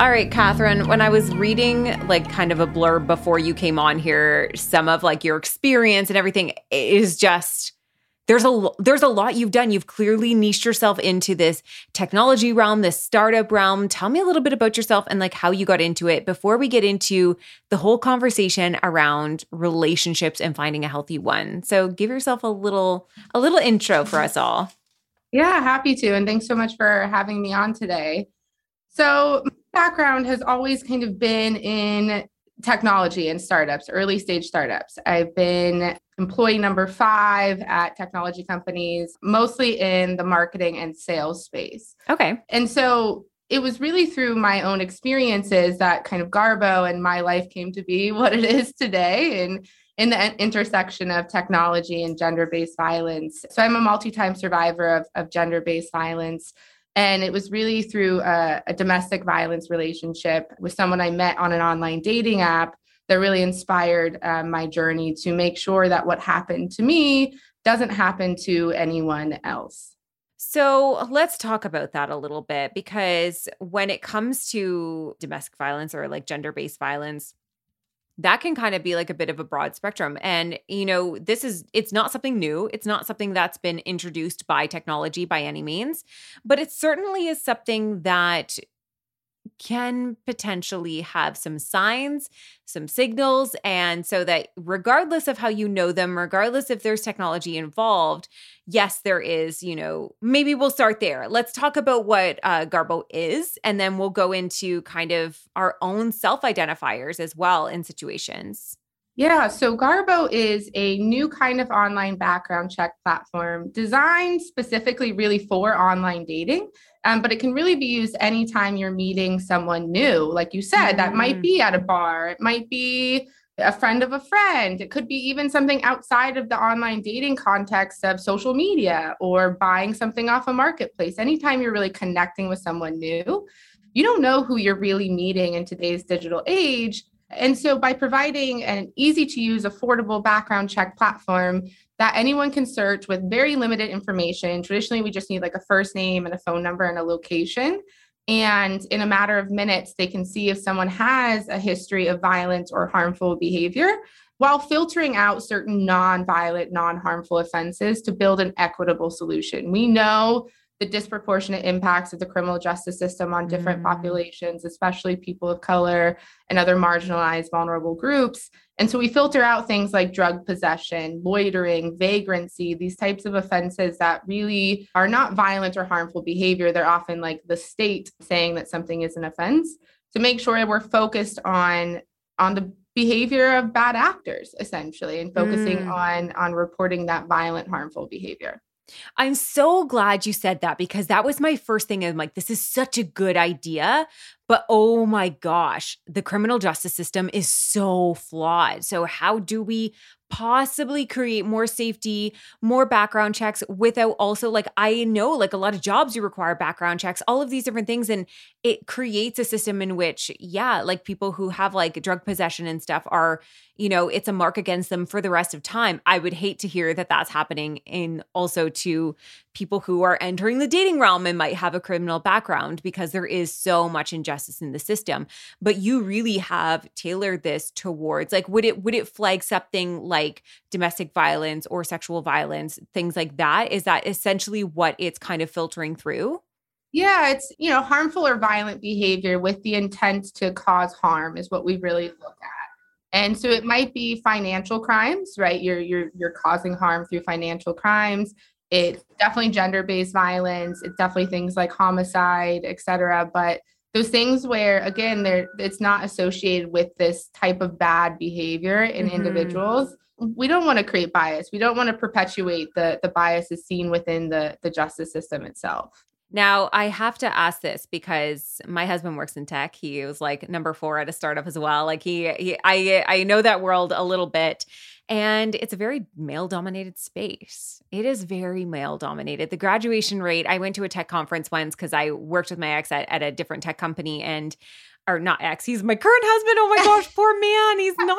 All right, Kathryn, when I was reading like kind of a blurb before you came on here, some of like your experience and everything is just there's a there's a lot you've done. You've clearly niched yourself into this technology realm, this startup realm. Tell me a little bit about yourself and like how you got into it before we get into the whole conversation around relationships and finding a healthy one. So give yourself a little a little intro for us all. Yeah, happy to. And thanks so much for having me on today. So, background has always kind of been in technology and startups, early stage startups. I've been employee number five at technology companies, mostly in the marketing and sales space. Okay. And so it was really through my own experiences that kind of Garbo and my life came to be what it is today. And in the intersection of technology and gender based violence. So I'm a multi time survivor of, of gender based violence. And it was really through a, a, domestic violence relationship with someone I met on an online dating app that really inspired um, my journey to make sure that what happened to me doesn't happen to anyone else. So let's talk about that a little bit because when it comes to domestic violence or like gender based violence, that can kind of be like a bit of a broad spectrum. And, you know, this is, it's not something new. It's not something that's been introduced by technology by any means, but it certainly is something that can potentially have some signs, some signals. And so that regardless of how you know them, regardless if there's technology involved, yes, there is, you know, maybe we'll start there. Let's talk about what uh, Garbo is, and then we'll go into kind of our own self identifiers as well in situations. Yeah, so Garbo is a new kind of online background check platform designed specifically really for online dating. Um, but it can really be used anytime you're meeting someone new. Like you said, mm. that might mm. be at a bar, it might be a friend of a friend. It could be even something outside of the online dating context of social media or buying something off a marketplace. Anytime you're really connecting with someone new, you don't know who you're really meeting in today's digital age. And so, by providing an easy to use, affordable background check platform that anyone can search with very limited information, traditionally, we just need like a first name and a phone number and a location. And in a matter of minutes, they can see if someone has a history of violence or harmful behavior while filtering out certain non violent, non harmful offenses to build an equitable solution. We know the disproportionate impacts of the criminal justice system on different mm. populations, especially people of color and other marginalized, vulnerable groups. And so we filter out things like drug possession, loitering, vagrancy, these types of offenses that really are not violent or harmful behavior. They're often like the state saying that something is an offense to make sure we're focused on on the behavior of bad actors essentially and focusing mm. on on reporting that violent harmful behavior I'm so glad you said that because that was my first thing. I'm like, this is such a good idea. But oh my gosh, the criminal justice system is so flawed. So, how do we possibly create more safety, more background checks without also like I know like a lot of jobs you require background checks, all of these different things and it creates a system in which yeah, like people who have like drug possession and stuff are, you know, it's a mark against them for the rest of time. I would hate to hear that that's happening in also to people who are entering the dating realm and might have a criminal background because there is so much injustice in the system. But you really have tailored this towards like would it would it flag something like like domestic violence or sexual violence, things like that? Is that essentially what it's kind of filtering through? Yeah, it's, you know, harmful or violent behavior with the intent to cause harm is what we really look at. And so it might be financial crimes, right? You're you're you're causing harm through financial crimes. It's definitely gender-based violence. It's definitely things like homicide, et cetera. But those things where again, there it's not associated with this type of bad behavior in mm-hmm. individuals we don't want to create bias. We don't want to perpetuate the the biases seen within the the justice system itself. Now, I have to ask this because my husband works in tech. He was like number 4 at a startup as well. Like he, he I I know that world a little bit and it's a very male dominated space. It is very male dominated. The graduation rate, I went to a tech conference once cuz I worked with my ex at, at a different tech company and or not ex, he's my current husband. Oh my gosh, poor man. He's not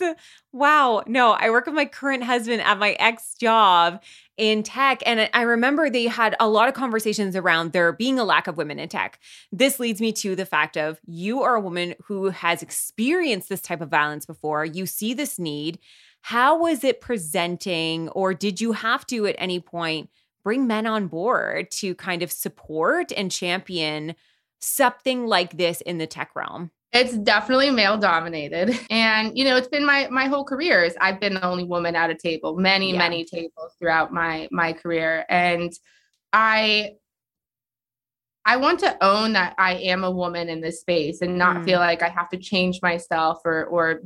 an ex. Wow. No, I work with my current husband at my ex job in tech. And I remember they had a lot of conversations around there being a lack of women in tech. This leads me to the fact of you are a woman who has experienced this type of violence before. You see this need. How was it presenting, or did you have to at any point bring men on board to kind of support and champion? something like this in the tech realm? It's definitely male dominated. And you know, it's been my my whole career is I've been the only woman at a table, many, yeah. many tables throughout my my career. And I I want to own that I am a woman in this space and not mm. feel like I have to change myself or or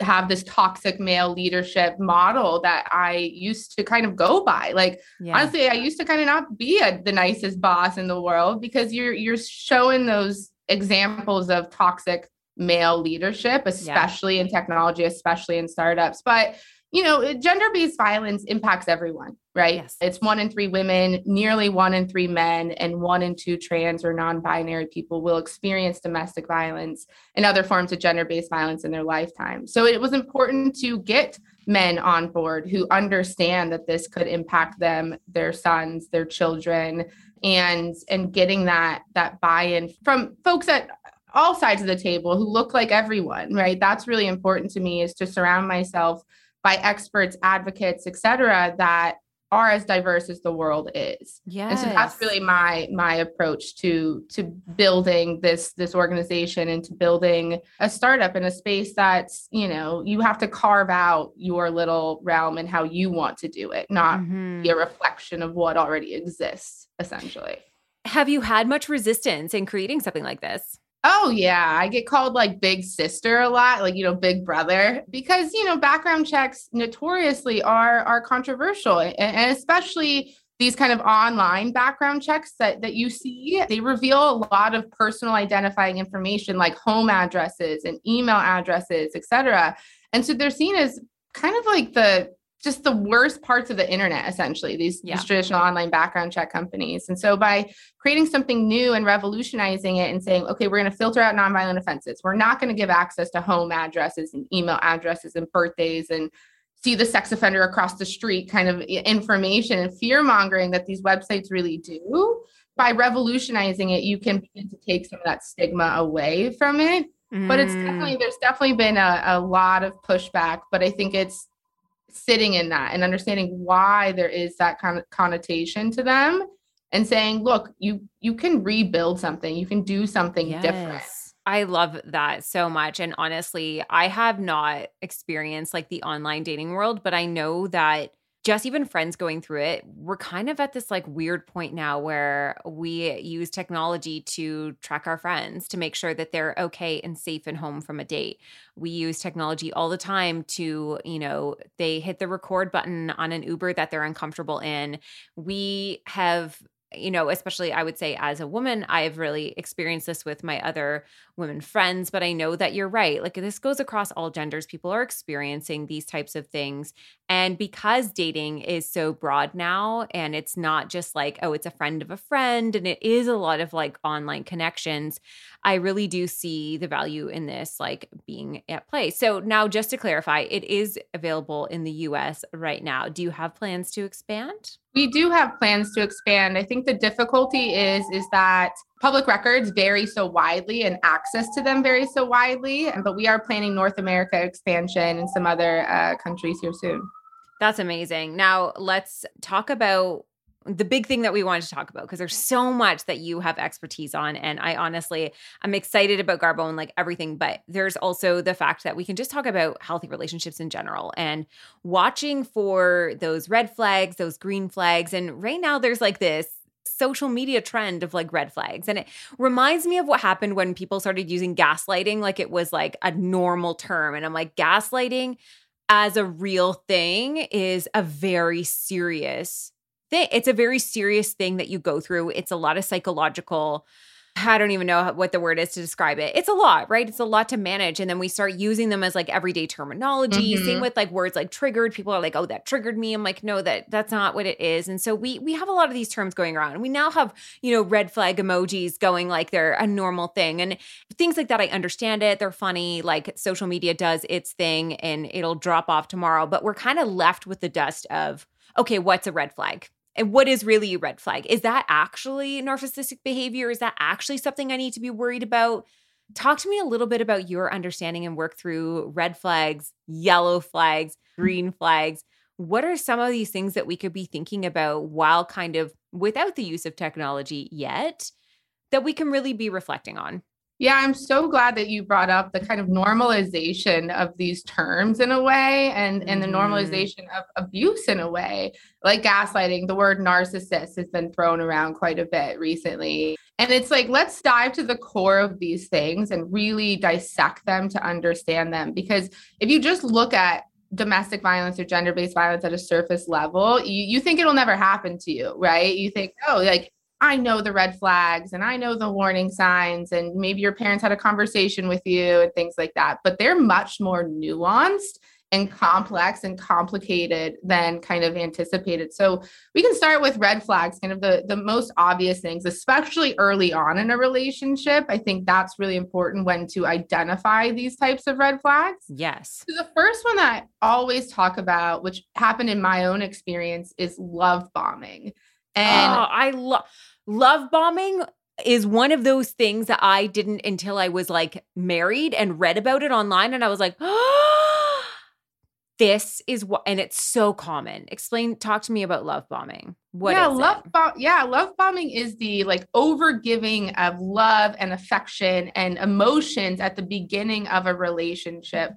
have this toxic male leadership model that I used to kind of go by. Like yeah. honestly, I used to kind of not be a, the nicest boss in the world because you're you're showing those examples of toxic male leadership, especially yeah. in technology, especially in startups. But you know, gender based violence impacts everyone, right? Yes. It's one in three women, nearly one in three men, and one in two trans or non binary people will experience domestic violence and other forms of gender based violence in their lifetime. So it was important to get men on board who understand that this could impact them, their sons, their children, and and getting that that buy-in from folks at all sides of the table who look like everyone, right? That's really important to me is to surround myself by experts, advocates, et cetera, that are as diverse as the world is. Yeah. And so that's really my my approach to to building this this organization and to building a startup in a space that's, you know, you have to carve out your little realm and how you want to do it, not mm-hmm. be a reflection of what already exists, essentially. Have you had much resistance in creating something like this? Oh yeah, I get called like big sister a lot, like you know, big brother, because you know, background checks notoriously are are controversial, and, and especially these kind of online background checks that that you see, they reveal a lot of personal identifying information like home addresses and email addresses, etc. And so they're seen as kind of like the just the worst parts of the internet essentially these, yeah. these, traditional online background check companies and so by creating something new and revolutionizing it and saying okay we're going to filter out nonviolent offenses we're not going to give access to home addresses and email addresses and birthdays and see the sex offender across the street kind of information and fear mongering that these websites really do by revolutionizing it you can begin to take some of that stigma away from it mm. but it's mm. definitely there's definitely been a, a lot of pushback but i think it's sitting in that and understanding why there is that kind of connotation to them and saying look you you can rebuild something you can do something yes. different I love that so much. And honestly, I have not experienced like the online dating world, but I know that just even friends going through it, we're kind of at this like weird point now where we use technology to track our friends to make sure that they're okay and safe and home from a date. We use technology all the time to, you know, they hit the record button on an Uber that they're uncomfortable in. We have you know, especially I would say as a woman, I've really experienced this with my other women friends, but I know that you're right. Like this goes across all genders. People are experiencing these types of things. And because dating is so broad now, and it's not just like, oh, it's a friend of a friend, and it is a lot of like online connections, I really do see the value in this like being at play. So now, just to clarify, it is available in the US right now. Do you have plans to expand? We do have plans to expand. I think the difficulty is is that public records vary so widely and access to them varies so widely. But we are planning North America expansion and some other uh, countries here soon. That's amazing. Now let's talk about the big thing that we wanted to talk about because there's so much that you have expertise on and i honestly i'm excited about garbo and like everything but there's also the fact that we can just talk about healthy relationships in general and watching for those red flags those green flags and right now there's like this social media trend of like red flags and it reminds me of what happened when people started using gaslighting like it was like a normal term and i'm like gaslighting as a real thing is a very serious thing. It's a very serious thing that you go through. It's a lot of psychological I don't even know what the word is to describe it. It's a lot, right? It's a lot to manage. And then we start using them as like everyday terminology. Mm-hmm. Same with like words like triggered. People are like, oh, that triggered me. I'm like, no, that that's not what it is. And so we we have a lot of these terms going around. And we now have, you know, red flag emojis going like they're a normal thing. And things like that, I understand it. They're funny. Like social media does its thing and it'll drop off tomorrow. But we're kind of left with the dust of, okay, what's a red flag? And what is really a red flag? Is that actually narcissistic behavior? Is that actually something I need to be worried about? Talk to me a little bit about your understanding and work through red flags, yellow flags, green flags. What are some of these things that we could be thinking about while kind of without the use of technology yet that we can really be reflecting on? Yeah, I'm so glad that you brought up the kind of normalization of these terms in a way and, and the mm-hmm. normalization of abuse in a way, like gaslighting. The word narcissist has been thrown around quite a bit recently. And it's like, let's dive to the core of these things and really dissect them to understand them. Because if you just look at domestic violence or gender based violence at a surface level, you, you think it'll never happen to you, right? You think, oh, like I know the red flags and I know the warning signs, and maybe your parents had a conversation with you and things like that. But they're much more nuanced and complex and complicated than kind of anticipated. So we can start with red flags, kind of the, the most obvious things, especially early on in a relationship. I think that's really important when to identify these types of red flags. Yes. So the first one that I always talk about, which happened in my own experience, is love bombing. And oh, I love love bombing is one of those things that I didn't until I was like married and read about it online and I was like, oh, this is what and it's so common. Explain talk to me about love bombing. What yeah, love bomb yeah, love bombing is the like overgiving of love and affection and emotions at the beginning of a relationship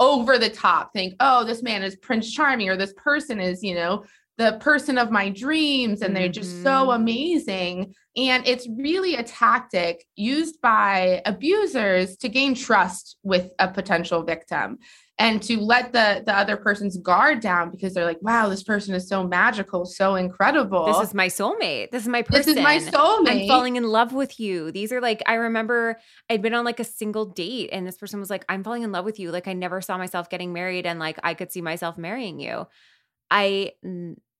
over the top think oh this man is prince charming or this person is you know the person of my dreams and they're just so mm-hmm. amazing. And it's really a tactic used by abusers to gain trust with a potential victim and to let the the other person's guard down because they're like wow this person is so magical so incredible. This is my soulmate. This is my person this is my soulmate i'm falling in love with you. These are like i remember i'd been on like a single date and this person was like i'm falling in love with you. Like i never saw myself getting married and like i could see myself marrying you. I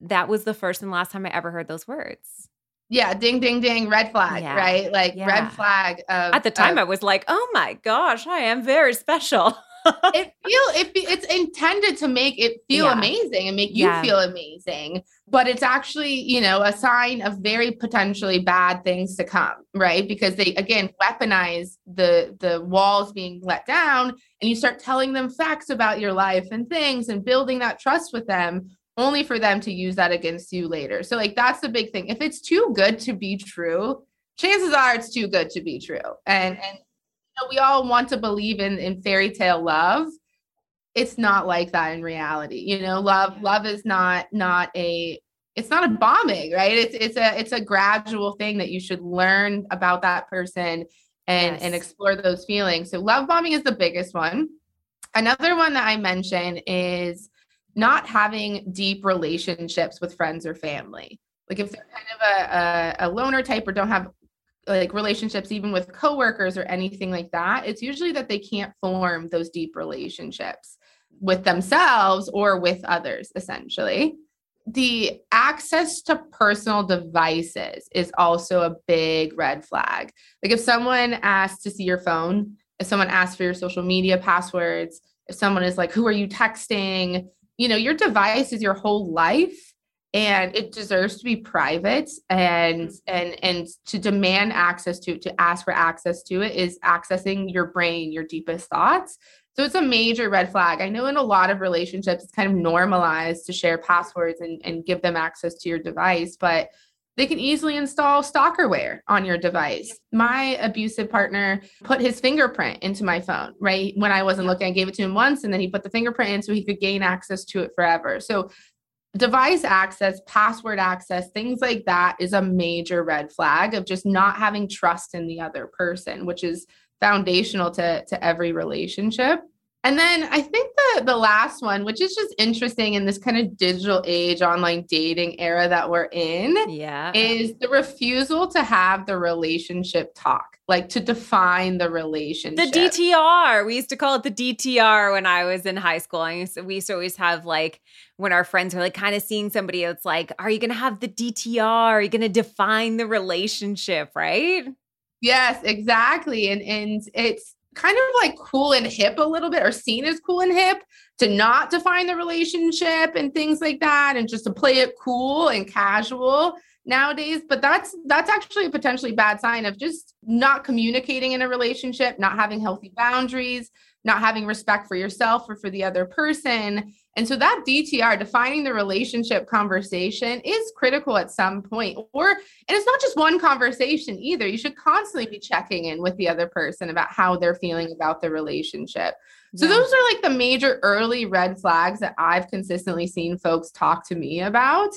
that was the first and last time I ever heard those words. Yeah, ding ding ding, red flag, yeah. right? Like yeah. red flag. Of, At the time, of, I was like, "Oh my gosh, I am very special." it feel it, it's intended to make it feel yeah. amazing and make you feel amazing, but it's actually you know a sign of very potentially bad things to come, right? Because they again weaponize the the walls being let down, and you start telling them facts about your life and things, and building that trust with them only for them to use that against you later. So like that's the big thing. If it's too good to be true, chances are it's too good to be true. And and you know, we all want to believe in in fairy tale love. It's not like that in reality. You know, love love is not not a it's not a bombing, right? It's it's a it's a gradual thing that you should learn about that person and yes. and explore those feelings. So love bombing is the biggest one. Another one that I mention is not having deep relationships with friends or family. Like if they're kind of a, a, a loner type or don't have like relationships even with coworkers or anything like that, it's usually that they can't form those deep relationships with themselves or with others essentially the access to personal devices is also a big red flag. Like if someone asks to see your phone, if someone asks for your social media passwords, if someone is like, who are you texting? You know, your device is your whole life and it deserves to be private and mm-hmm. and and to demand access to to ask for access to it is accessing your brain, your deepest thoughts. So it's a major red flag. I know in a lot of relationships, it's kind of normalized to share passwords and, and give them access to your device, but they can easily install stalkerware on your device. My abusive partner put his fingerprint into my phone, right? When I wasn't looking, I gave it to him once and then he put the fingerprint in so he could gain access to it forever. So, device access, password access, things like that is a major red flag of just not having trust in the other person, which is foundational to, to every relationship. And then I think the the last one, which is just interesting in this kind of digital age, online dating era that we're in, yeah, is the refusal to have the relationship talk, like to define the relationship. The DTR. We used to call it the DTR when I was in high school. I used to, we used to always have like when our friends were like kind of seeing somebody, it's like, are you gonna have the DTR? Are you gonna define the relationship, right? Yes, exactly. And and it's kind of like cool and hip a little bit or seen as cool and hip to not define the relationship and things like that and just to play it cool and casual nowadays. But that's that's actually a potentially bad sign of just not communicating in a relationship not having healthy boundaries not having respect for yourself or for the other person and so that DTR, defining the relationship conversation, is critical at some point. Or, and it's not just one conversation either. You should constantly be checking in with the other person about how they're feeling about the relationship. So, yeah. those are like the major early red flags that I've consistently seen folks talk to me about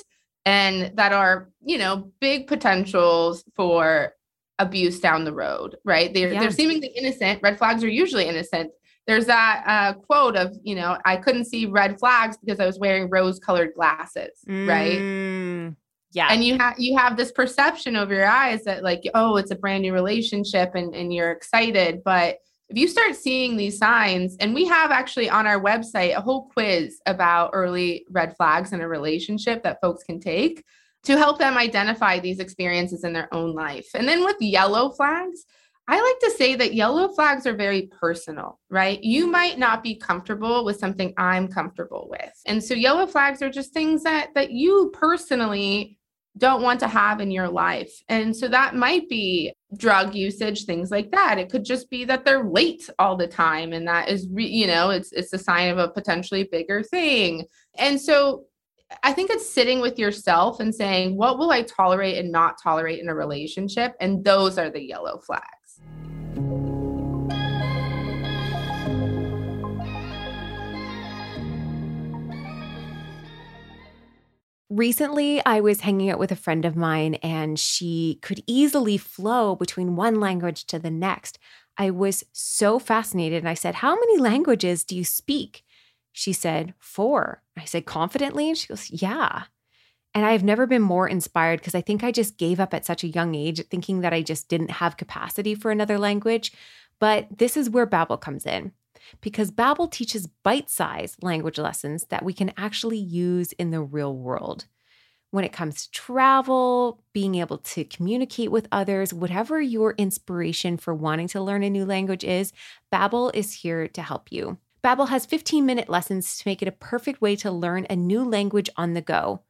and that are, you know, big potentials for abuse down the road, right? They're, yeah. they're seemingly innocent. Red flags are usually innocent there's that uh, quote of you know i couldn't see red flags because i was wearing rose colored glasses mm, right yeah. And you have you have this perception over your eyes that like oh it's a brand new relationship and, and you're excited. But if you start seeing these signs and we have actually on our website a whole quiz about early red flags in a relationship that folks can take to help them identify these experiences in their own life. And then with yellow flags I like to say that yellow flags are very personal, right? You might not be comfortable with something I'm comfortable with. And so yellow flags are just things that that you personally don't want to have in your life. And so that might be drug usage, things like that. It could just be that they're late all the time and that is re- you know, it's it's a sign of a potentially bigger thing. And so I think it's sitting with yourself and saying, what will I tolerate and not tolerate in a relationship? And those are the yellow flags. Recently, I was hanging out with a friend of mine and she could easily flow between one language to the next. I was so fascinated and I said, How many languages do you speak? She said, Four. I said, Confidently? And she goes, Yeah. And I've never been more inspired because I think I just gave up at such a young age, thinking that I just didn't have capacity for another language. But this is where Babbel comes in because Babbel teaches bite-sized language lessons that we can actually use in the real world. When it comes to travel, being able to communicate with others, whatever your inspiration for wanting to learn a new language is, Babbel is here to help you. Babbel has 15-minute lessons to make it a perfect way to learn a new language on the go.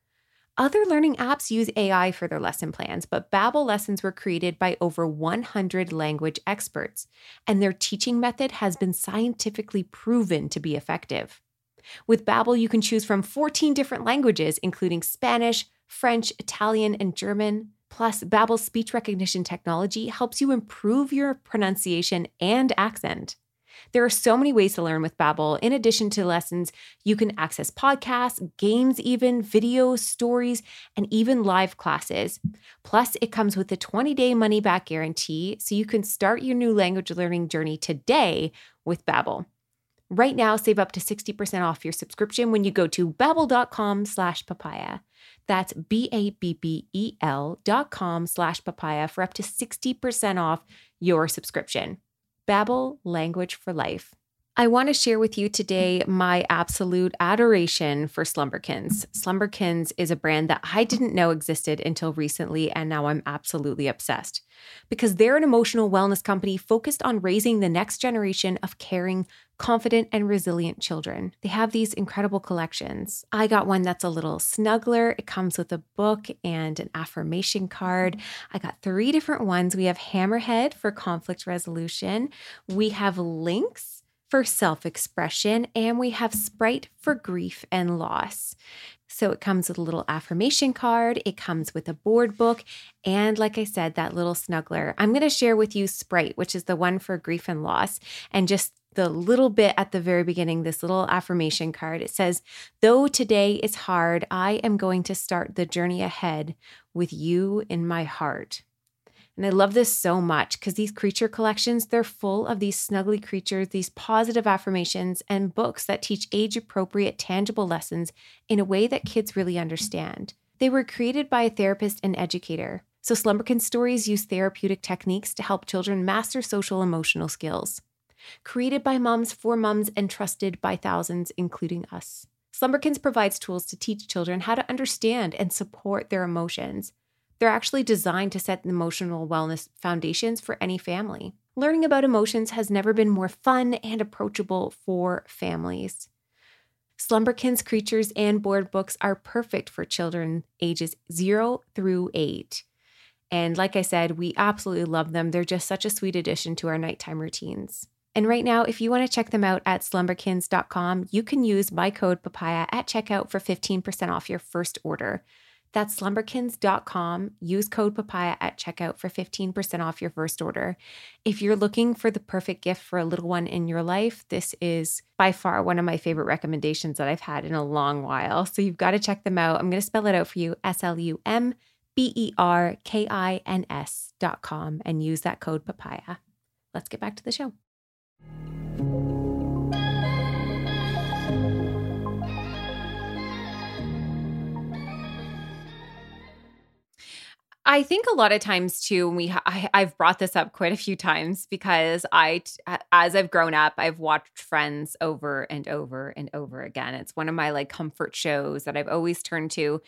Other learning apps use AI for their lesson plans, but Babbel lessons were created by over 100 language experts, and their teaching method has been scientifically proven to be effective. With Babbel, you can choose from 14 different languages, including Spanish, French, Italian, and German. Plus, Babbel's speech recognition technology helps you improve your pronunciation and accent. There are so many ways to learn with Babbel. In addition to lessons, you can access podcasts, games even, videos, stories, and even live classes. Plus, it comes with a 20-day money-back guarantee, so you can start your new language learning journey today with Babbel. Right now, save up to 60% off your subscription when you go to babbel.com slash papaya. That's B-A-B-B-E-L dot com slash papaya for up to 60% off your subscription. Babbel, language for life. I want to share with you today my absolute adoration for Slumberkins. Slumberkins is a brand that I didn't know existed until recently, and now I'm absolutely obsessed because they're an emotional wellness company focused on raising the next generation of caring, confident, and resilient children. They have these incredible collections. I got one that's a little snuggler. It comes with a book and an affirmation card. I got three different ones. We have Hammerhead for conflict resolution, we have Lynx for self expression, and we have Sprite for grief and loss. So it comes with a little affirmation card, it comes with a board book, and like I said, that little snuggler. I'm going to share with you Sprite, which is the one for grief and loss, and just the little bit at the very beginning, this little affirmation card. It says, Though today is hard, I am going to start the journey ahead with you in my heart. And I love this so much because these creature collections, they're full of these snuggly creatures, these positive affirmations, and books that teach age appropriate, tangible lessons in a way that kids really understand. They were created by a therapist and educator. So, Slumberkin stories use therapeutic techniques to help children master social emotional skills. Created by moms for moms and trusted by thousands, including us. Slumberkins provides tools to teach children how to understand and support their emotions they're actually designed to set emotional wellness foundations for any family. Learning about emotions has never been more fun and approachable for families. Slumberkins creatures and board books are perfect for children ages 0 through 8. And like I said, we absolutely love them. They're just such a sweet addition to our nighttime routines. And right now, if you want to check them out at slumberkins.com, you can use my code papaya at checkout for 15% off your first order. That's slumberkins.com. Use code papaya at checkout for 15% off your first order. If you're looking for the perfect gift for a little one in your life, this is by far one of my favorite recommendations that I've had in a long while. So you've got to check them out. I'm going to spell it out for you S L U M B E R K I N S.com and use that code papaya. Let's get back to the show. I think a lot of times too, we I, I've brought this up quite a few times because I, as I've grown up, I've watched Friends over and over and over again. It's one of my like comfort shows that I've always turned to,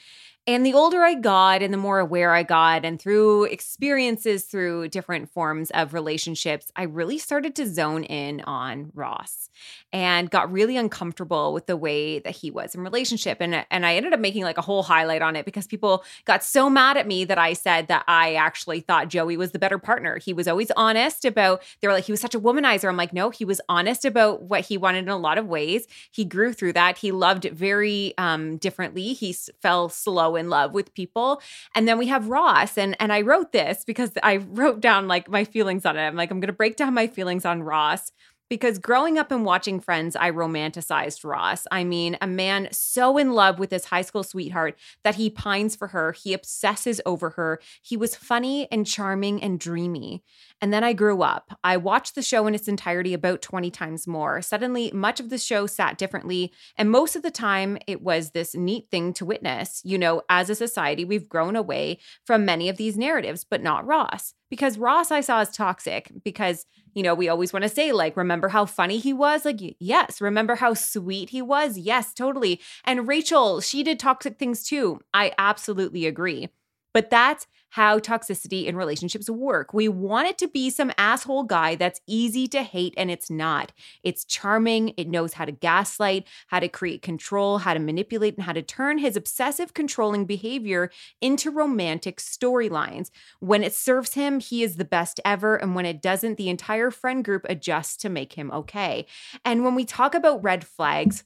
and the older I got and the more aware I got, and through experiences through different forms of relationships, I really started to zone in on Ross and got really uncomfortable with the way that he was in relationship. And, and I ended up making like a whole highlight on it because people got so mad at me that I said that I actually thought Joey was the better partner. He was always honest about, they were like, he was such a womanizer. I'm like, no, he was honest about what he wanted in a lot of ways. He grew through that. He loved very um, differently. He fell slow in love with people. And then we have Ross. And and I wrote this because I wrote down like my feelings on it. I'm like, I'm gonna break down my feelings on Ross because growing up and watching Friends, I romanticized Ross. I mean, a man so in love with his high school sweetheart that he pines for her, he obsesses over her. He was funny and charming and dreamy. And then I grew up. I watched the show in its entirety about 20 times more. Suddenly, much of the show sat differently. And most of the time, it was this neat thing to witness. You know, as a society, we've grown away from many of these narratives, but not Ross. Because Ross I saw as toxic because, you know, we always want to say, like, remember how funny he was? Like, yes. Remember how sweet he was? Yes, totally. And Rachel, she did toxic things too. I absolutely agree. But that's how toxicity in relationships work. We want it to be some asshole guy that's easy to hate, and it's not. It's charming. It knows how to gaslight, how to create control, how to manipulate, and how to turn his obsessive controlling behavior into romantic storylines. When it serves him, he is the best ever. And when it doesn't, the entire friend group adjusts to make him okay. And when we talk about red flags,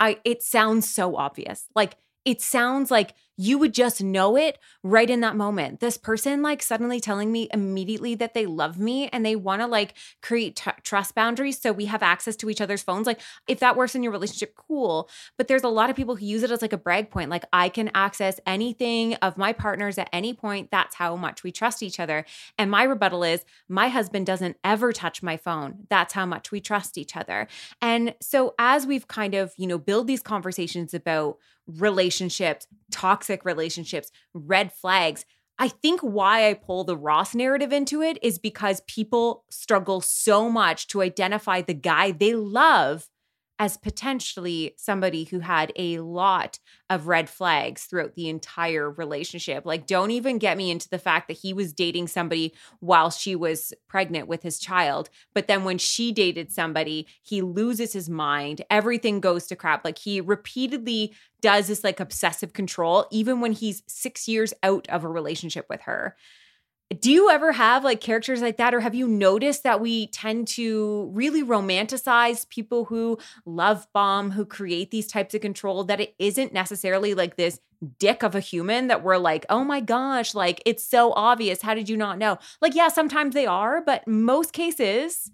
I it sounds so obvious. Like it sounds like you would just know it right in that moment. This person, like, suddenly telling me immediately that they love me and they want to, like, create t- trust boundaries so we have access to each other's phones. Like, if that works in your relationship, cool. But there's a lot of people who use it as like a brag point. Like, I can access anything of my partners at any point. That's how much we trust each other. And my rebuttal is my husband doesn't ever touch my phone. That's how much we trust each other. And so, as we've kind of, you know, build these conversations about relationships, toxic toxic relationships, red flags. I think why I pull the Ross narrative into it is because people struggle so much to identify the guy they love as potentially somebody who had a lot of red flags throughout the entire relationship. Like, don't even get me into the fact that he was dating somebody while she was pregnant with his child. But then when she dated somebody, he loses his mind. Everything goes to crap. Like, he repeatedly does this like obsessive control, even when he's six years out of a relationship with her do you ever have like characters like that or have you noticed that we tend to really romanticize people who love bomb who create these types of control that it isn't necessarily like this dick of a human that we're like oh my gosh like it's so obvious. How did you not know? Like yeah sometimes they are but most cases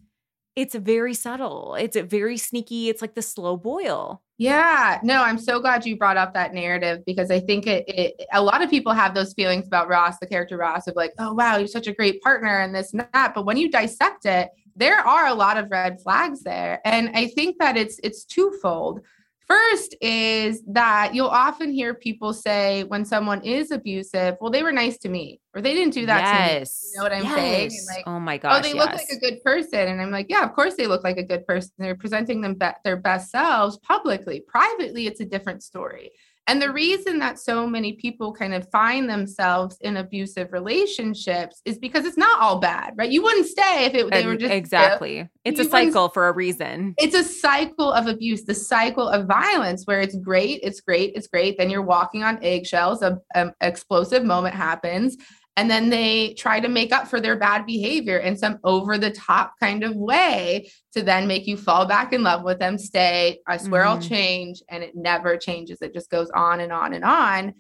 it's very subtle it's very sneaky it's like the slow boil yeah, no, I'm so glad you brought up that narrative because I think it, it, a lot of people have those feelings about Ross, the character Ross, of like, oh wow, you're such a great partner and this and that. But when you dissect it, there are a lot of red flags there, and I think that it's it's twofold. First is that you'll often hear people say when someone is abusive, well, they were nice to me, or they didn't do that yes. to me. You know what I'm yes. saying? like, oh my gosh. Oh, they yes. look like a good person. And I'm like, yeah, of course they look like a good person. They're presenting them be- their best selves publicly. Privately, it's a different story. And the reason that so many people kind of find themselves in abusive relationships is because it's not all bad, right? You wouldn't stay if it, they were just exactly. It's a cycle for a reason. It's a cycle of abuse, the cycle of violence where it's great, it's great, it's great. Then you're walking on eggshells. A, a explosive moment happens, and then they try to make up for their bad behavior in some over the top kind of way to then make you fall back in love with them stay i swear mm-hmm. i'll change and it never changes it just goes on and on and on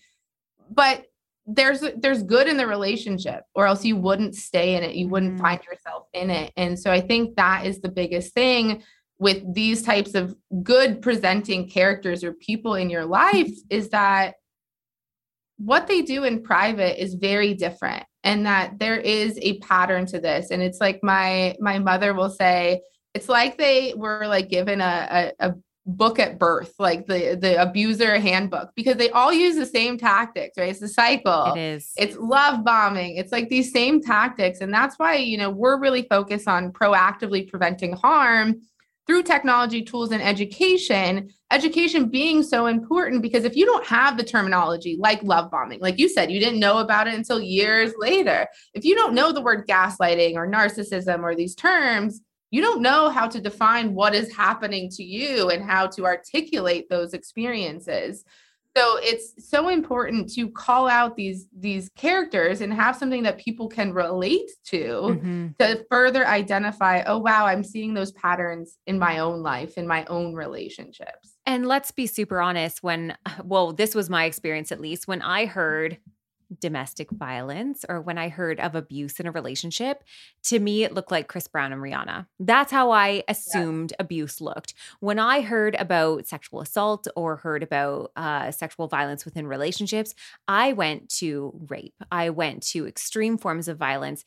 but there's there's good in the relationship or else you wouldn't stay in it you wouldn't mm-hmm. find yourself in it and so i think that is the biggest thing with these types of good presenting characters or people in your life is that what they do in private is very different and that there is a pattern to this. And it's like my my mother will say it's like they were like given a, a, a book at birth like the the abuser handbook because they all use the same tactics right? It's the cycle. It is. It's love bombing. It's like these same tactics. And that's why you know we're really focused on proactively preventing harm through technology tools and education education being so important because if you don't have the terminology like love bombing like you said you didn't know about it until years later. If you don't know the word gaslighting or narcissism or these terms you don't know how to define what is happening to you and how to articulate those experiences so it's so important to call out these these characters and have something that people can relate to mm-hmm. to further identify oh wow i'm seeing those patterns in my own life in my own relationships and let's be super honest when well this was my experience at least when i heard domestic violence or when I heard of abuse in a relationship, to me, it looked like Chris Brown and Rihanna. That's how I assumed yeah. abuse looked. When I heard about sexual assault or heard about uh, sexual violence within relationships, I went to rape, I went to extreme forms of violence.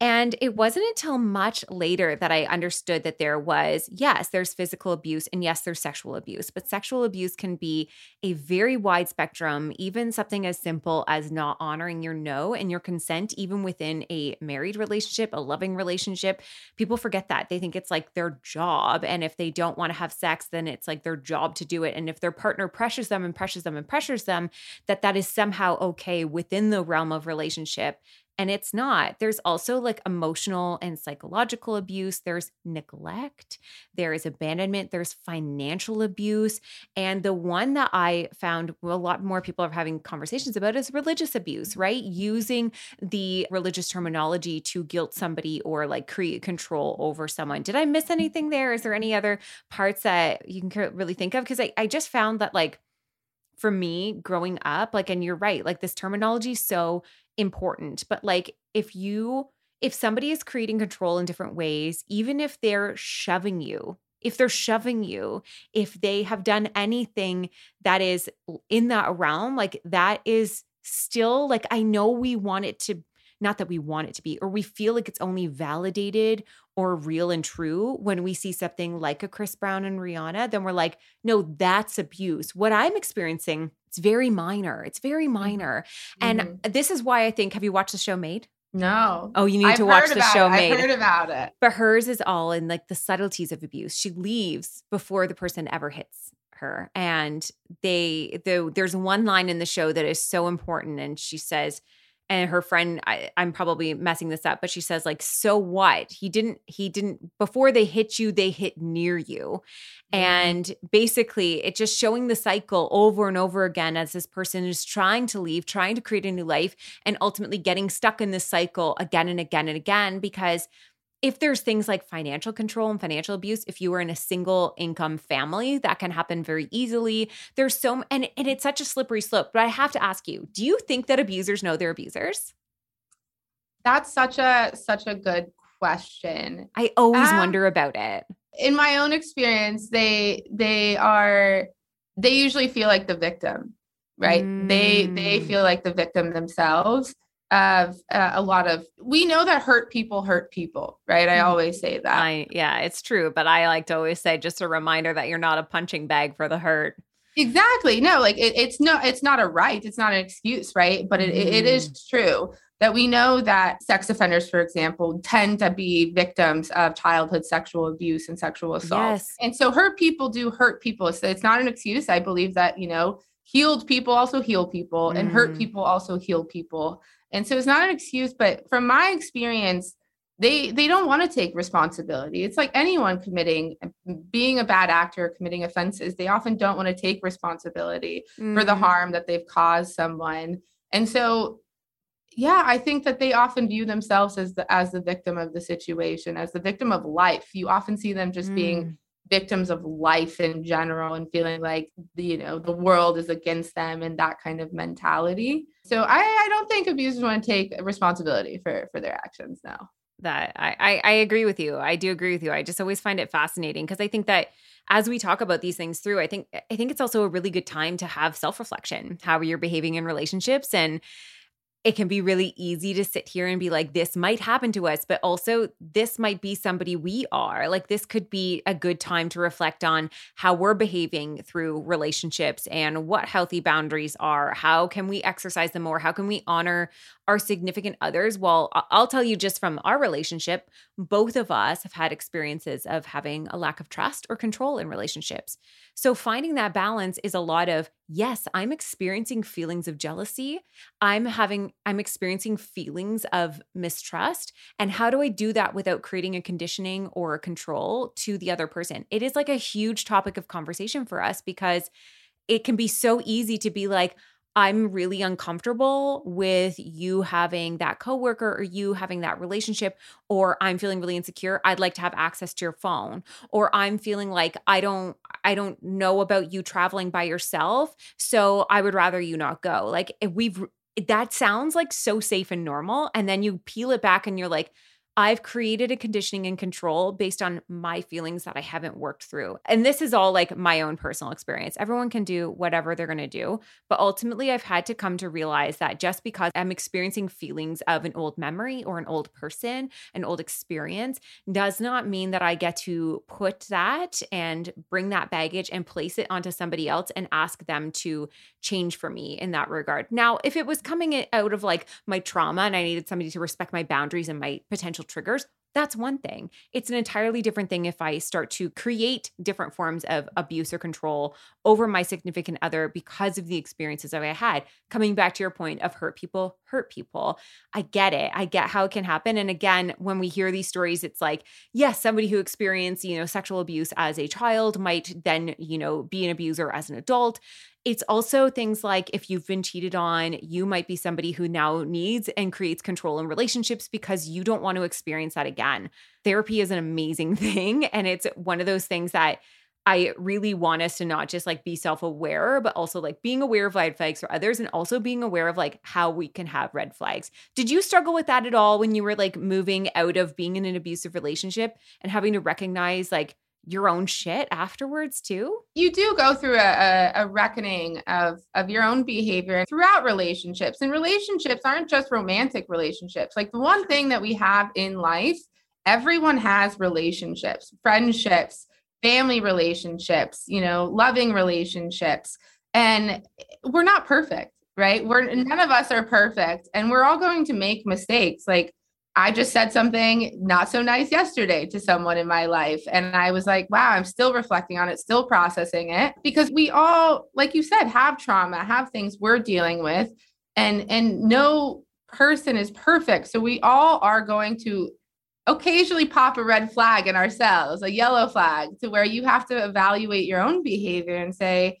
And it wasn't until much later that I understood that there was, yes, there's physical abuse and yes, there's sexual abuse, but sexual abuse can be a very wide spectrum, even something as simple as not honoring your no and your consent, even within a married relationship, a loving relationship. People forget that. They think it's like their job. And if they don't want to have sex, then it's like their job to do it. And if their partner pressures them and pressures them and pressures them, that that is somehow okay within the realm of relationship and it's not. There's also like emotional and psychological abuse, there's neglect, there is abandonment, there's financial abuse. And the one that I found a lot more people are having conversations about is religious abuse, right? Using the religious terminology to guilt somebody or like create control over someone. Did I miss anything there? Is there any other parts that you can really think of? Because I, I just found that like, for me growing up like and you're right like this terminology is so important. But like if you if somebody is creating control in different ways, even if they're shoving you, if they're shoving you, if they have done anything that is in that realm, like that is still like I know we want it to not that we want it to be, or we feel like it's only validated or real and true when we see something like a Chris Brown and Rihanna, then we're like, no, that's abuse. What I'm experiencing, it's very minor. It's very Mm-hmm. minor. And this is why I think, have you watched the show Maid? No. Oh, you need I've to watch the show it. Maid. I've heard about it. But hers is all in like the subtleties of abuse. She leaves before the person ever hits her. And they the there's one line in the show that is so important and she says and her friend I, i'm probably messing this up but she says like so what? He didn't he didn't before they hit you they hit near you. And basically it's just showing the cycle over and over again as this person is trying to leave trying to create a new life and ultimately getting stuck in this cycle again and again and again because if there's things like financial control and financial abuse, if you were in a single income family, that can happen very easily. There's so and and it's such a slippery slope. But I have to ask you, do you think that abusers know they're abusers? That's such a such a good question. I always Um, wonder about it. In my own experience, they they are they usually feel like the victim, right? They they Mm. feel like the victim themselves of uh, a lot of we know that hurt people hurt people, right? I Mhm. always say that. I yeah, it's true, but I like to always say just a reminder that you're not a punching bag for the hurt. Exactly. No, like it, it's no, it's not a right. It's not an excuse, right? But it, it, it is true that we know that sex offenders, for example, tend to be victims of childhood sexual abuse and sexual assault. Yes. And so hurt people do hurt people. So it's not an excuse. I believe that, you know, healed people also heal people and hurt Mm. people also heal people. And so it's not an excuse, but from my experience, they they don't want to take responsibility it's like anyone committing being a bad actor committing offenses they often don't want to take responsibility for the Mm. harm that they've caused someone and so yeah i think that they often view themselves as the as the victim of the situation as the victim of life you often see them just being Mm. Victims of life in general and feeling like the, you know the world is against them and that kind of mentality so i i don't think abusers want to take responsibility for for their actions now that I, I I agree with you. I do agree with you. I just always find it fascinating because I think that as we talk about these things through, I think I think it's also a really good time to have self-reflection, how you're behaving in relationships and it can be really easy to sit here and be like, this might happen to us, but also this might be somebody we are. Like, this could be a good time to reflect on how we're behaving through relationships and what healthy boundaries are. How can we exercise them more? How can we honor our significant others? Well, I'll tell you just from our relationship, both of us have had experiences of having a lack of trust or control in relationships. So, finding that balance is a lot of yes, I'm experiencing feelings of jealousy. I'm having, I'm experiencing feelings of mistrust. And how do I do that without creating a conditioning or a control to the other person? It is like a huge topic of conversation for us because it can be so easy to be like, I'm really uncomfortable with you having that coworker or you having that relationship, or I'm feeling really insecure. I'd like to have access to your phone, or I'm feeling like I don't, I don't know about you traveling by yourself, so I would rather you not go. Like we've that sounds like so safe and normal, and then you peel it back and you're like, I've created a conditioning and control based on my feelings that I haven't worked through. And this is all like my own personal experience. Everyone can do whatever they're going to do. But ultimately, I've had to come to realize that just because I'm experiencing feelings of an old memory or an old person, an old experience, does not mean that I get to put that and bring that baggage and place it onto somebody else and ask them to change for me in that regard. Now, if it was coming out of like my trauma and I needed somebody to respect my boundaries and my potential triggers, that's one thing. It's an entirely different thing if I start to create different forms of abuse or control over my significant other because of the experiences that I had. Coming back to your point of hurt people, hurt people. I get it. I get how it can happen. And again, when we hear these stories, it's like, yes, somebody who experienced, you know, sexual abuse as a child might then, you know, be an abuser as an adult. It's also things like if you've been cheated on, you might be somebody who now needs and creates control in relationships because you don't want to experience that again. Therapy is an amazing thing. And it's one of those things that I really want us to not just like be self aware, but also like being aware of red flags for others and also being aware of like how we can have red flags. Did you struggle with that at all when you were like moving out of being in an abusive relationship and having to recognize like your own shit afterwards too? You do go through a, a, reckoning of of your own behavior throughout relationships. And relationships aren't just romantic relationships. Like the one thing that we have in life, everyone has relationships, friendships, family relationships, you know, loving relationships. And we're not perfect, right? We're none of us are perfect and we're all going to make mistakes. Like I just said something not so nice yesterday to someone in my life. And I was like, wow, I'm still reflecting on it, still processing it because we all, like you said, have trauma, have things we're dealing with. And, and no person is perfect. So we all are going to occasionally pop a red flag in ourselves, a yellow flag, to where you have to evaluate your own behavior and say,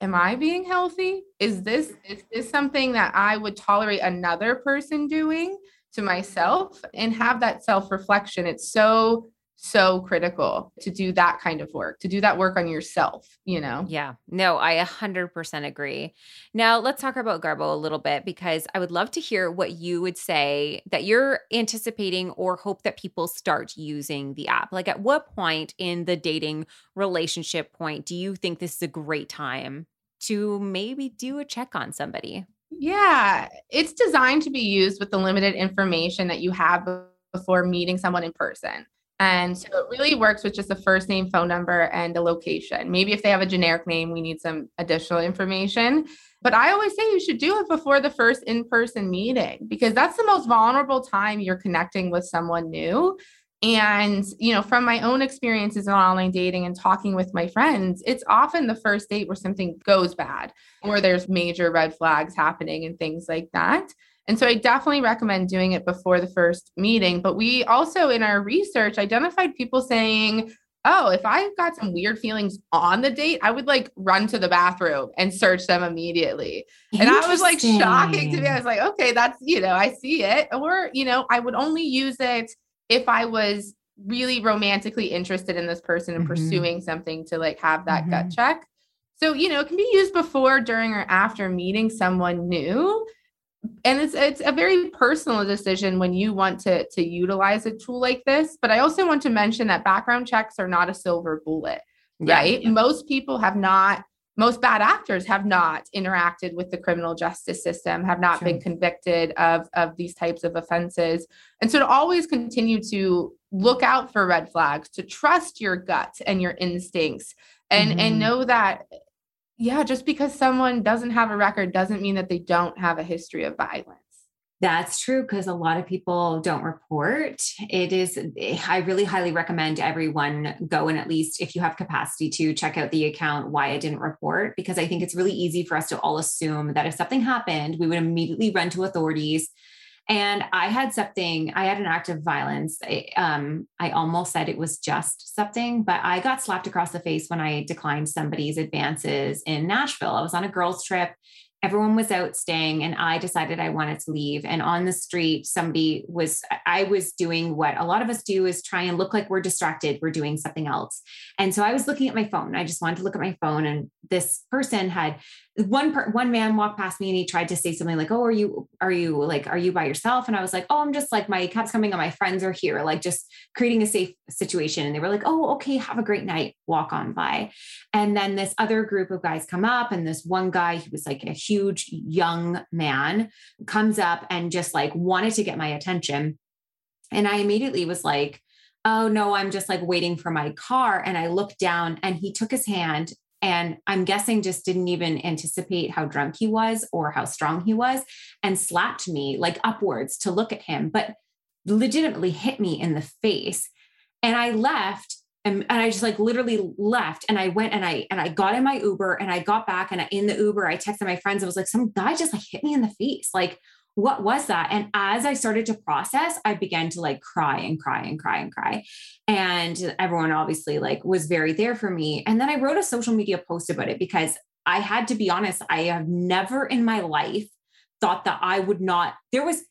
Am I being healthy? Is this is this something that I would tolerate another person doing? To myself and have that self reflection. It's so, so critical to do that kind of work, to do that work on yourself, you know? Yeah. No, I 100% agree. Now, let's talk about Garbo a little bit because I would love to hear what you would say that you're anticipating or hope that people start using the app. Like, at what point in the dating relationship point do you think this is a great time to maybe do a check on somebody? Yeah, it's designed to be used with the limited information that you have before meeting someone in person. And so it really works with just a first name, phone number, and the location. Maybe if they have a generic name, we need some additional information. But I always say you should do it before the first in person meeting because that's the most vulnerable time you're connecting with someone new. And, you know, from my own experiences in online dating and talking with my friends, it's often the first date where something goes bad or there's major red flags happening and things like that. And so I definitely recommend doing it before the first meeting. But we also, in our research, identified people saying, oh, if I got some weird feelings on the date, I would like run to the bathroom and search them immediately. And I was like shocking to me. I was like, okay, that's, you know, I see it. Or, you know, I would only use it if I was really romantically interested in this person and mm-hmm. pursuing something to like have that mm-hmm. gut check. So, you know, it can be used before, during, or after meeting someone new. And it's it's a very personal decision when you want to to utilize a tool like this. But I also want to mention that background checks are not a silver bullet, yeah, right? Yeah. Most people have not most bad actors have not interacted with the criminal justice system, have not sure. been convicted of, of these types of offenses. And so to always continue to look out for red flags, to trust your gut and your instincts, and, mm-hmm. and know that, yeah, just because someone doesn't have a record doesn't mean that they don't have a history of violence. That's true because a lot of people don't report. It is, I really highly recommend everyone go and at least, if you have capacity to check out the account, why I didn't report, because I think it's really easy for us to all assume that if something happened, we would immediately run to authorities. And I had something, I had an act of violence. I, um, I almost said it was just something, but I got slapped across the face when I declined somebody's advances in Nashville. I was on a girls' trip everyone was out staying and i decided i wanted to leave. And on the street somebody was i was doing what a lot of us do is try and look like we're distracted we're doing something else. And so i was looking at my phone. I just wanted to look at my phone and this person had one per, one man walked past me and he tried to say something like, "Oh, are you are you like are you by yourself?" And I was like, "Oh, I'm just like my cab's coming and my friends are here, like just creating a safe situation." And they were like, "Oh, okay, have a great night. Walk on by." And then this other group of guys come up and this one guy who was like a huge young man comes up and just like wanted to get my attention. And I immediately was like, oh no, I'm just like waiting for my car. And I looked down and he took his hand and I'm guessing just didn't even anticipate how drunk he was or how strong he was and slapped me like upwards to look at him, but legitimately hit me in the face. And I left and, and I just like literally left and I went and I and I got in my Uber and I got back and I, in the Uber I texted my friends I was like some guy just like hit me in the face like what was that? And as I started to process, I began to like cry and cry and cry and cry. And everyone obviously like was very there for me. And then I wrote a social media post about it because I had to be honest, I have never in my life thought that I would not, there was,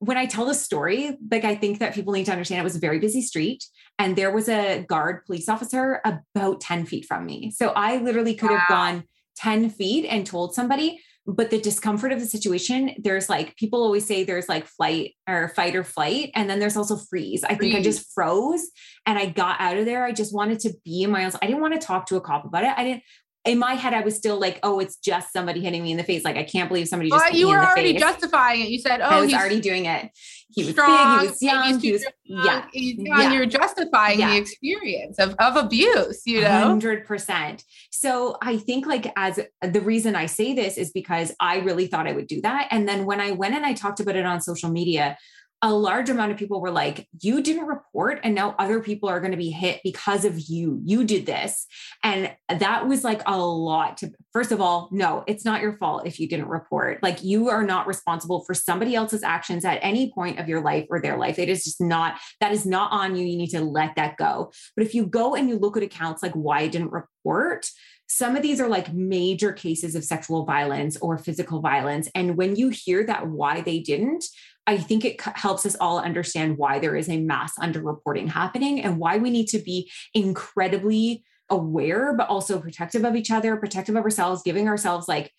when I tell the story, like I think that people need to understand it was a very busy street and there was a guard police officer about 10 feet from me. So I literally could wow. have gone 10 feet and told somebody, but the discomfort of the situation, there's like people always say there's like flight or fight or flight. And then there's also freeze. I think I just froze and I got out of there. I just wanted to be in my own. I didn't want to talk to a cop about it. I didn't, in my head, I was still like, oh, it's just somebody hitting me in the face. Like, I can't believe somebody just. Well, you were already face. justifying it. You said, oh, I was he's already doing it. He was strong, big, he was young, he was, yeah. Yeah. You're justifying Yeah. the experience of, of abuse, you know? Hundred percent. So I think like as the reason I say this is because I really thought I would do that. And then when I went and I talked about it on social media, a large amount of people were like, you didn't report and now other people are going to be hit because of you. You did this. And that was like a lot to first of all, no, it's not your fault if you didn't report. Like you are not responsible for somebody else's actions at any point of your life or their life. It is just not that is not on you. You need to let that go. But if you go and you look at accounts like why I didn't report, some of these are like major cases of sexual violence or physical violence. And when you hear that why they didn't, I think it helps us all understand why there is a mass underreporting happening and why we need to be incredibly aware, but also protective of each other, protective of ourselves, giving ourselves like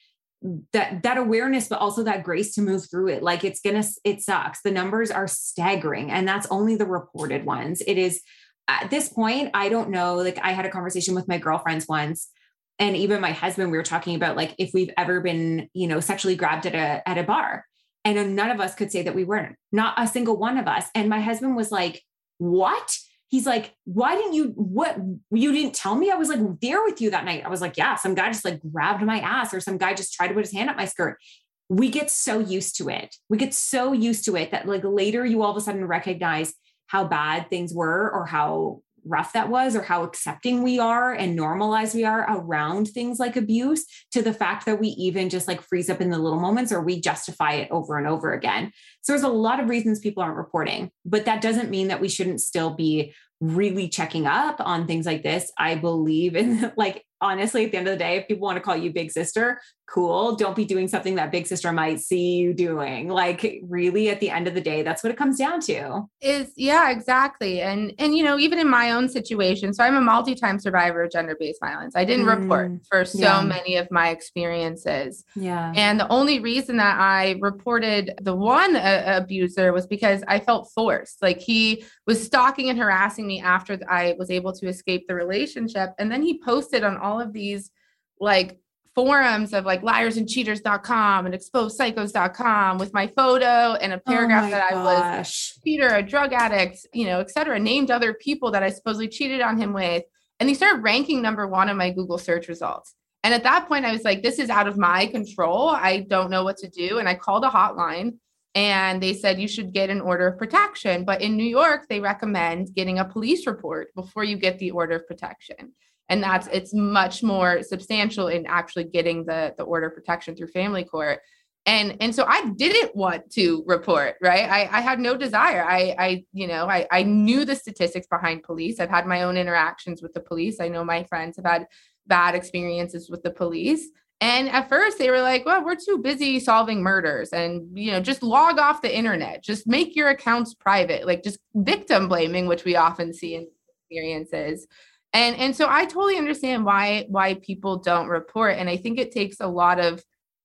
that that awareness but also that grace to move through it. Like it's gonna it sucks. The numbers are staggering and that's only the reported ones. It is at this point i don't know like i had a conversation with my girlfriends once and even my husband we were talking about like if we've ever been you know sexually grabbed at a at a bar and none of us could say that we weren't not a single one of us. And my husband was like what? He's like why didn't you what you didn't tell me? I was like there with you that night. I was like yeah some guy just like grabbed my ass or some guy just tried to put his hand up my skirt. We get so used to it. We get so used to it that like later you all of a sudden recognize how bad things were or how rough that was or how accepting we are and normalized we are around things like abuse to the fact that we even just like freeze up in the little moments or we justify it over and over again. So there's a lot of reasons people aren't reporting, but that doesn't mean that we shouldn't still be really checking up on things like this. I believe in like honestly at the end of the day if people want to call you big sister, cool, don't be doing something that big sister might see you doing. Like really at the end of the day that's what it comes down to. is yeah exactly and and you know even in my own situation so i'm a multi-time survivor of gender-based violence i didn't report Mm, for so yeah. many of my experiences Yeah. and the only reason that i reported the one uh, abuser was because i felt forced like he was stalking and harassing me after i was able to escape the relationship and then he posted on all of these like forums of like liarsandcheaters.com and exposedpsychos.com with my photo and a oh paragraph Oh that I was a cheater, a drug addict, you know, et cetera, named other people that I supposedly cheated on him with. And they started ranking number one on my Google search results. And at that point, I was like, this is out of my control. I don't know what to do. And I called a hotline and they said you should get an order of protection. But in New York, they recommend getting a police report before you get the order of protection. And that's it's much more substantial in actually getting the, the order protection through family court. And and so I didn't want to report, right? I, I had no desire. I I, you know, I, I knew the statistics behind police. I've had my own interactions with the police. I know my friends have had bad experiences with the police. And at first they were like, well, we're too busy solving murders and, you know, just log off the internet, just make your accounts private, like just victim blaming, which we often see in experiences. And, and so I totally understand why, why people don't report. And I think it takes a lot of,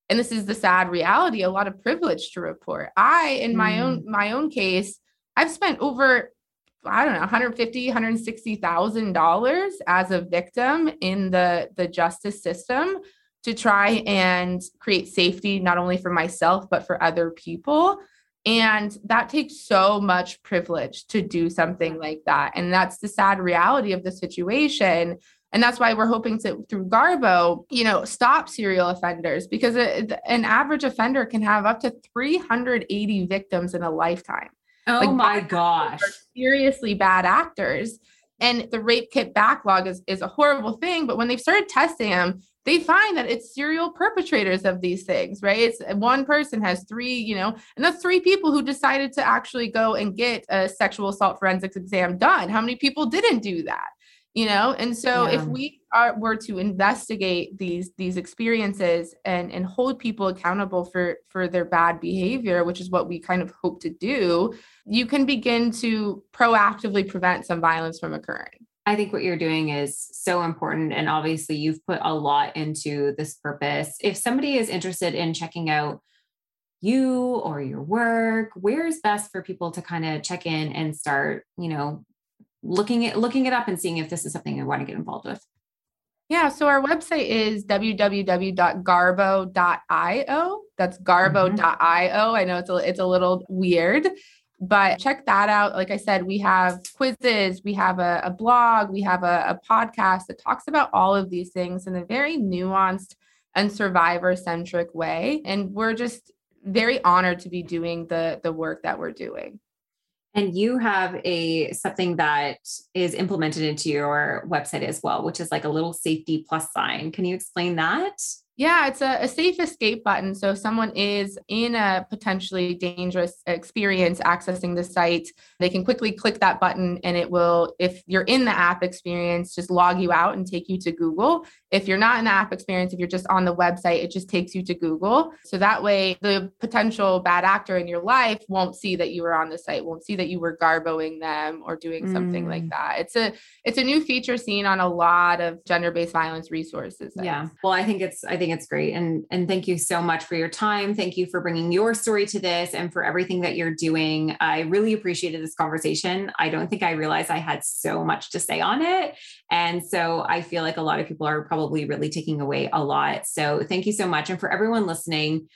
and this is the sad reality, a lot of privilege to report. I, in my own, mm. my own case, I've spent over I don't know, 150, 160,000 dollars as a victim in the the justice system to try and create safety not only for myself but for other people. And that takes so much privilege to do something like that. And that's the sad reality of the situation. And that's why we're hoping to, through Garbo, you know, stop serial offenders because a, an average offender can have up to 380 victims in a lifetime Oh Like, my gosh. seriously bad actors. And the rape kit backlog is, is a horrible thing. But when they've started testing them, they find that it's serial perpetrators of these things, right? It's uh, one person has three, you know, and that's three people who decided to actually go and get a sexual assault forensics exam done. How many people didn't do that? You know, and so if we are were to investigate these these experiences and and hold people accountable for for their bad behavior, which is what we kind of hope to do, you can begin to proactively prevent some violence from occurring. I think what you're doing is so important. And obviously, you've put a lot into this purpose. If somebody is interested in checking out you or your work, where's best for people to kind of check in and start, you know, looking at looking it up and seeing if this is something they want to get involved with? Yeah, so our website is www.garbo.io. That's garbo.io. Mm-hmm. I know it's a, it's a little weird, but check that out. Like I said, we have quizzes, we have a, a blog, we have a, a podcast that talks about all of these things in a very nuanced and survivor centric way. And we're just very honored to be doing the the work that we're doing. And you have a something that is implemented into your website as well, which is like a little safety plus sign. Can you explain that? Yeah, it's a, a, safe escape button. So if someone is in a potentially dangerous experience accessing the site, they can quickly click that button and it will, if you're in the app experience, just log you out and take you to Google. If you're not in the app experience, if you're just on the website, it just takes you to Google. So that way the potential bad actor in your life won't see that you were on the site, won't see that you were garboing them or doing something mm. like that. It's a it's a new feature seen on a lot of gender-based violence resources. Yeah. Well, I think it's I think it's great. And and thank you so much for your time. Thank you for bringing your story to this and for everything that you're doing. I really appreciated this conversation. I don't think I realized I had so much to say on it. And so I feel like a lot of people are probably really taking away a lot. So thank you so much. And for everyone listening,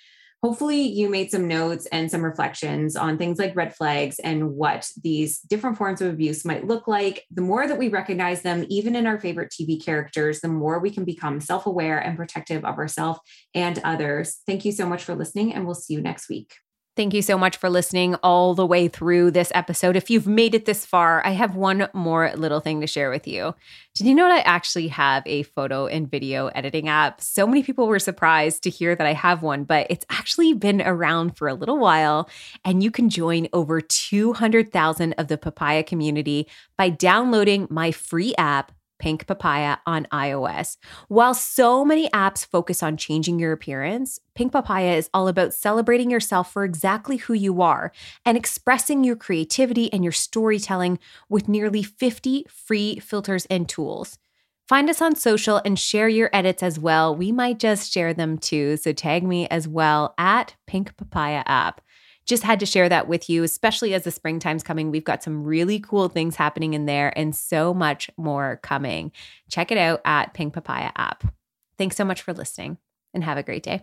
hopefully you made some notes and some reflections on things like red flags and what these different forms of abuse might look like. The more that we recognize them, even in our favorite TV characters, the more we can become self aware and protective of ourselves and others. Thank you so much for listening, and we'll see you next week. Thank you so much for listening all the way through this episode. If you've made it this far, I have one more little thing to share with you. Did you know that I actually have a photo and video editing app? So many people were surprised to hear that I have one, but it's actually been around for a little while, and you can join over 200,000 of the papaya community by downloading my free app Pink Papaya on iOS. While so many apps focus on changing your appearance, Pink Papaya is all about celebrating yourself for exactly who you are and expressing your creativity and your storytelling with nearly 50 free filters and tools. Find us on social and share your edits as well. We might just share them too, so tag me as well at Pink Papaya app just had to share that with you, especially as the springtime's coming. We've got some really cool things happening in there and so much more coming. Check it out at Pink Papaya app. Thanks so much for listening and have a great day.